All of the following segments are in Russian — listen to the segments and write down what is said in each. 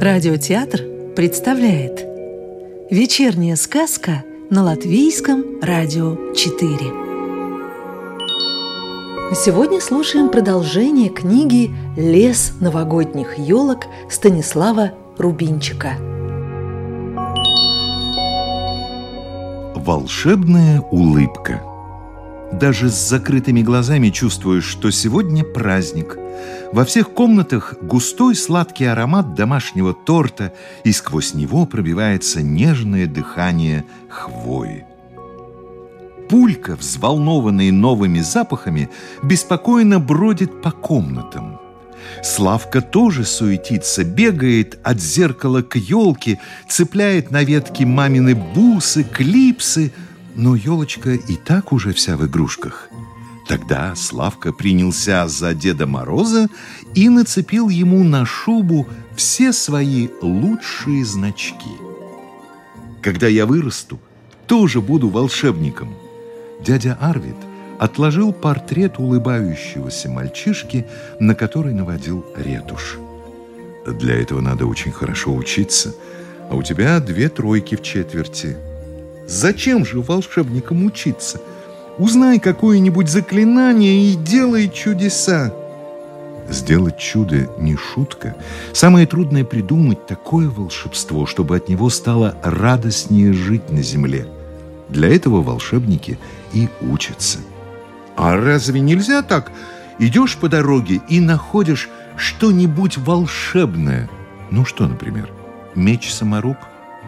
Радиотеатр представляет Вечерняя сказка на Латвийском радио 4 Сегодня слушаем продолжение книги «Лес новогодних елок» Станислава Рубинчика. Волшебная улыбка. Даже с закрытыми глазами чувствуешь, что сегодня праздник – во всех комнатах густой сладкий аромат домашнего торта, и сквозь него пробивается нежное дыхание хвои. Пулька, взволнованный новыми запахами, беспокойно бродит по комнатам. Славка тоже суетится, бегает от зеркала к елке, цепляет на ветке мамины бусы, клипсы, но елочка и так уже вся в игрушках – Тогда Славка принялся за Деда Мороза и нацепил ему на шубу все свои лучшие значки. Когда я вырасту, тоже буду волшебником. Дядя Арвид отложил портрет улыбающегося мальчишки, на который наводил ретушь. Для этого надо очень хорошо учиться, а у тебя две тройки в четверти. Зачем же волшебникам учиться – Узнай какое-нибудь заклинание и делай чудеса. Сделать чудо не шутка. Самое трудное придумать такое волшебство, чтобы от него стало радостнее жить на земле. Для этого волшебники и учатся. А разве нельзя так? Идешь по дороге и находишь что-нибудь волшебное. Ну что, например, меч-саморуб,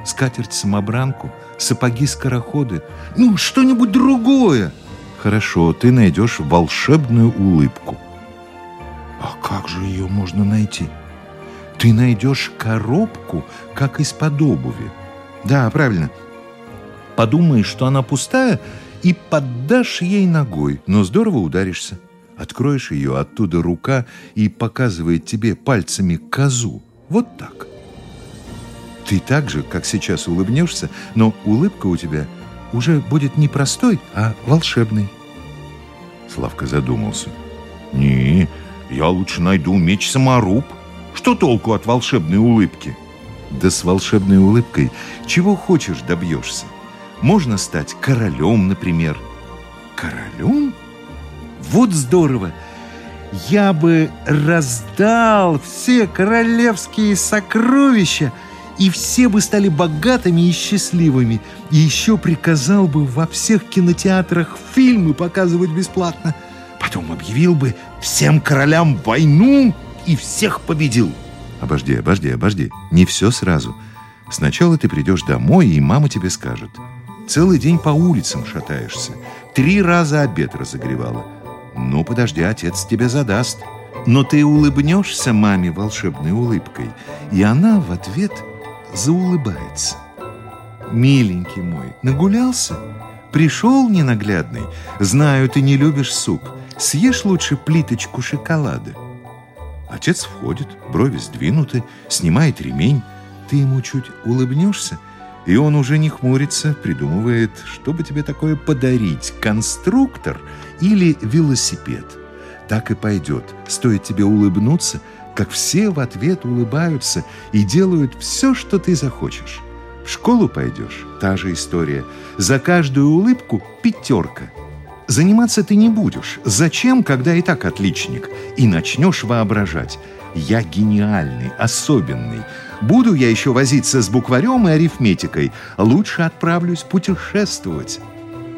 скатерть-самобранку, сапоги-скороходы. Ну, что-нибудь другое. Хорошо, ты найдешь волшебную улыбку. А как же ее можно найти? Ты найдешь коробку, как из-под обуви. Да, правильно. Подумаешь, что она пустая, и поддашь ей ногой, но здорово ударишься. Откроешь ее, оттуда рука и показывает тебе пальцами козу. Вот так. Ты так же, как сейчас улыбнешься, но улыбка у тебя – уже будет не простой, а волшебный. Славка задумался. Не, я лучше найду меч-саморуб. Что толку от волшебной улыбки? Да с волшебной улыбкой чего хочешь добьешься. Можно стать королем, например. Королем? Вот здорово! Я бы раздал все королевские сокровища – и все бы стали богатыми и счастливыми. И еще приказал бы во всех кинотеатрах фильмы показывать бесплатно. Потом объявил бы всем королям войну и всех победил. Обожди, обожди, обожди. Не все сразу. Сначала ты придешь домой, и мама тебе скажет. Целый день по улицам шатаешься. Три раза обед разогревала. Ну, подожди, отец тебе задаст. Но ты улыбнешься маме волшебной улыбкой, и она в ответ – заулыбается. «Миленький мой, нагулялся? Пришел ненаглядный? Знаю, ты не любишь суп. Съешь лучше плиточку шоколада». Отец входит, брови сдвинуты, снимает ремень. Ты ему чуть улыбнешься, и он уже не хмурится, придумывает, что бы тебе такое подарить, конструктор или велосипед. Так и пойдет. Стоит тебе улыбнуться – как все в ответ улыбаются и делают все, что ты захочешь. В школу пойдешь – та же история. За каждую улыбку – пятерка. Заниматься ты не будешь. Зачем, когда и так отличник? И начнешь воображать. Я гениальный, особенный. Буду я еще возиться с букварем и арифметикой. Лучше отправлюсь путешествовать.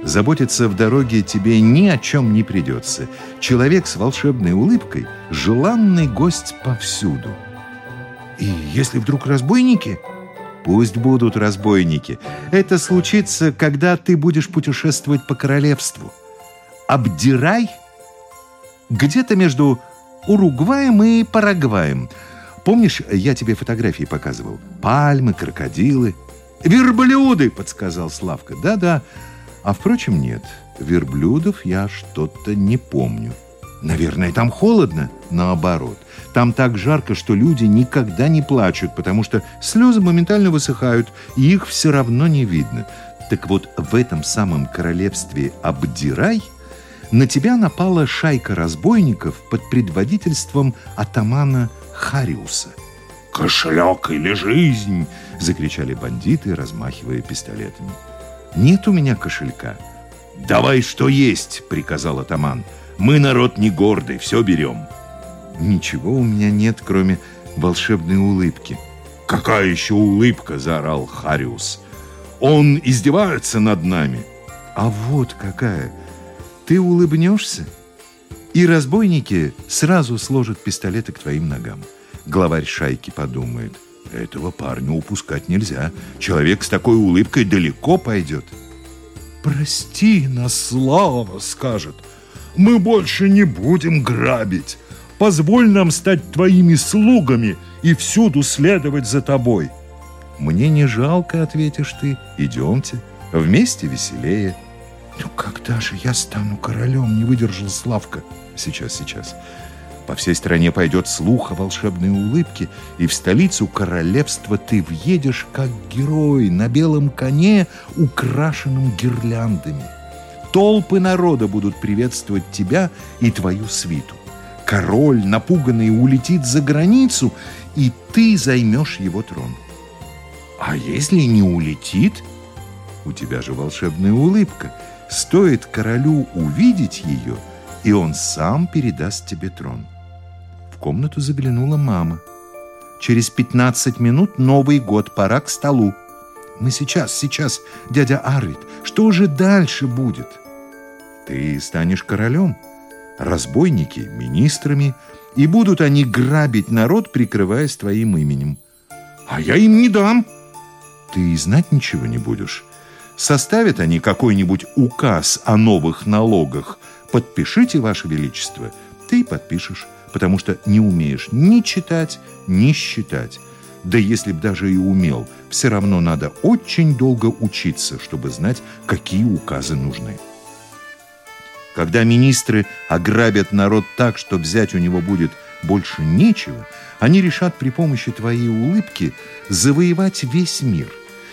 Заботиться в дороге тебе ни о чем не придется. Человек с волшебной улыбкой – желанный гость повсюду. И если вдруг разбойники? Пусть будут разбойники. Это случится, когда ты будешь путешествовать по королевству. Обдирай где-то между Уругваем и Парагваем. Помнишь, я тебе фотографии показывал? Пальмы, крокодилы. «Верблюды!» — подсказал Славка. «Да-да». А впрочем, нет, верблюдов я что-то не помню. Наверное, там холодно? Наоборот. Там так жарко, что люди никогда не плачут, потому что слезы моментально высыхают, и их все равно не видно. Так вот, в этом самом королевстве Абдирай на тебя напала шайка разбойников под предводительством атамана Хариуса. «Кошелек или жизнь!» — закричали бандиты, размахивая пистолетами. «Нет у меня кошелька». «Давай, что есть!» — приказал атаман. «Мы народ не гордый, все берем». «Ничего у меня нет, кроме волшебной улыбки». «Какая еще улыбка!» — заорал Хариус. «Он издевается над нами!» «А вот какая! Ты улыбнешься?» И разбойники сразу сложат пистолеты к твоим ногам. Главарь шайки подумает, этого парня упускать нельзя. Человек с такой улыбкой далеко пойдет. «Прости нас, Слава!» — скажет. «Мы больше не будем грабить. Позволь нам стать твоими слугами и всюду следовать за тобой». «Мне не жалко», — ответишь ты. «Идемте, вместе веселее». «Ну когда же я стану королем?» — не выдержал Славка. «Сейчас, сейчас». По всей стране пойдет слух о волшебной улыбке, и в столицу королевства ты въедешь как герой на белом коне, украшенном гирляндами. Толпы народа будут приветствовать тебя и твою свиту. Король, напуганный, улетит за границу, и ты займешь его трон. А если не улетит, у тебя же волшебная улыбка. Стоит королю увидеть ее, и он сам передаст тебе трон комнату заглянула мама. «Через пятнадцать минут Новый год, пора к столу». «Мы сейчас, сейчас, дядя Арвид, что же дальше будет?» «Ты станешь королем, разбойники – министрами, и будут они грабить народ, прикрываясь твоим именем». «А я им не дам!» «Ты и знать ничего не будешь». Составят они какой-нибудь указ о новых налогах. Подпишите, Ваше Величество. Ты подпишешь потому что не умеешь ни читать, ни считать. Да если б даже и умел, все равно надо очень долго учиться, чтобы знать, какие указы нужны. Когда министры ограбят народ так, что взять у него будет больше нечего, они решат при помощи твоей улыбки завоевать весь мир.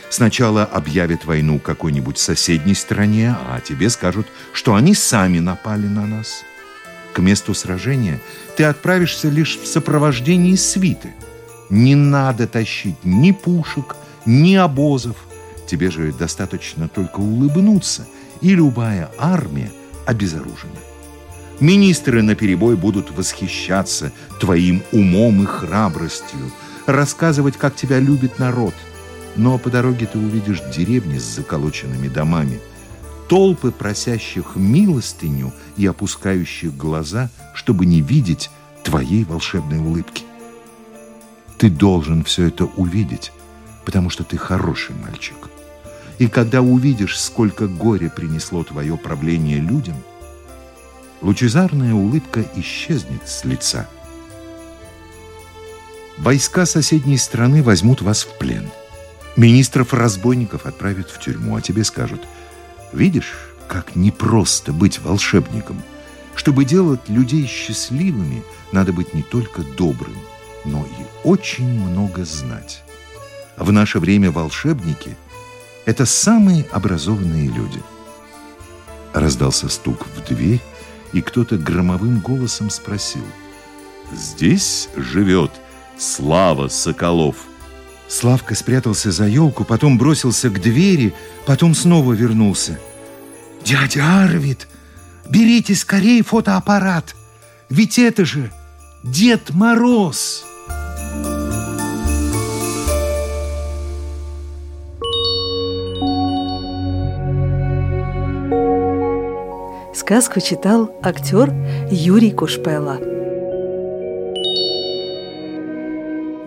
Сначала объявят войну какой-нибудь соседней стране, а тебе скажут, что они сами напали на нас – к месту сражения ты отправишься лишь в сопровождении свиты. Не надо тащить ни пушек, ни обозов. Тебе же достаточно только улыбнуться, и любая армия обезоружена. Министры наперебой будут восхищаться твоим умом и храбростью, рассказывать, как тебя любит народ. Но по дороге ты увидишь деревни с заколоченными домами – толпы просящих милостыню и опускающих глаза, чтобы не видеть твоей волшебной улыбки. Ты должен все это увидеть, потому что ты хороший мальчик. И когда увидишь, сколько горя принесло твое правление людям, лучезарная улыбка исчезнет с лица. Войска соседней страны возьмут вас в плен. Министров-разбойников отправят в тюрьму, а тебе скажут – Видишь, как непросто быть волшебником. Чтобы делать людей счастливыми, надо быть не только добрым, но и очень много знать. В наше время волшебники – это самые образованные люди. Раздался стук в дверь, и кто-то громовым голосом спросил. «Здесь живет Слава Соколов». Славка спрятался за елку, потом бросился к двери, потом снова вернулся. «Дядя Арвид, берите скорее фотоаппарат, ведь это же Дед Мороз!» Сказку читал актер Юрий Кушпела.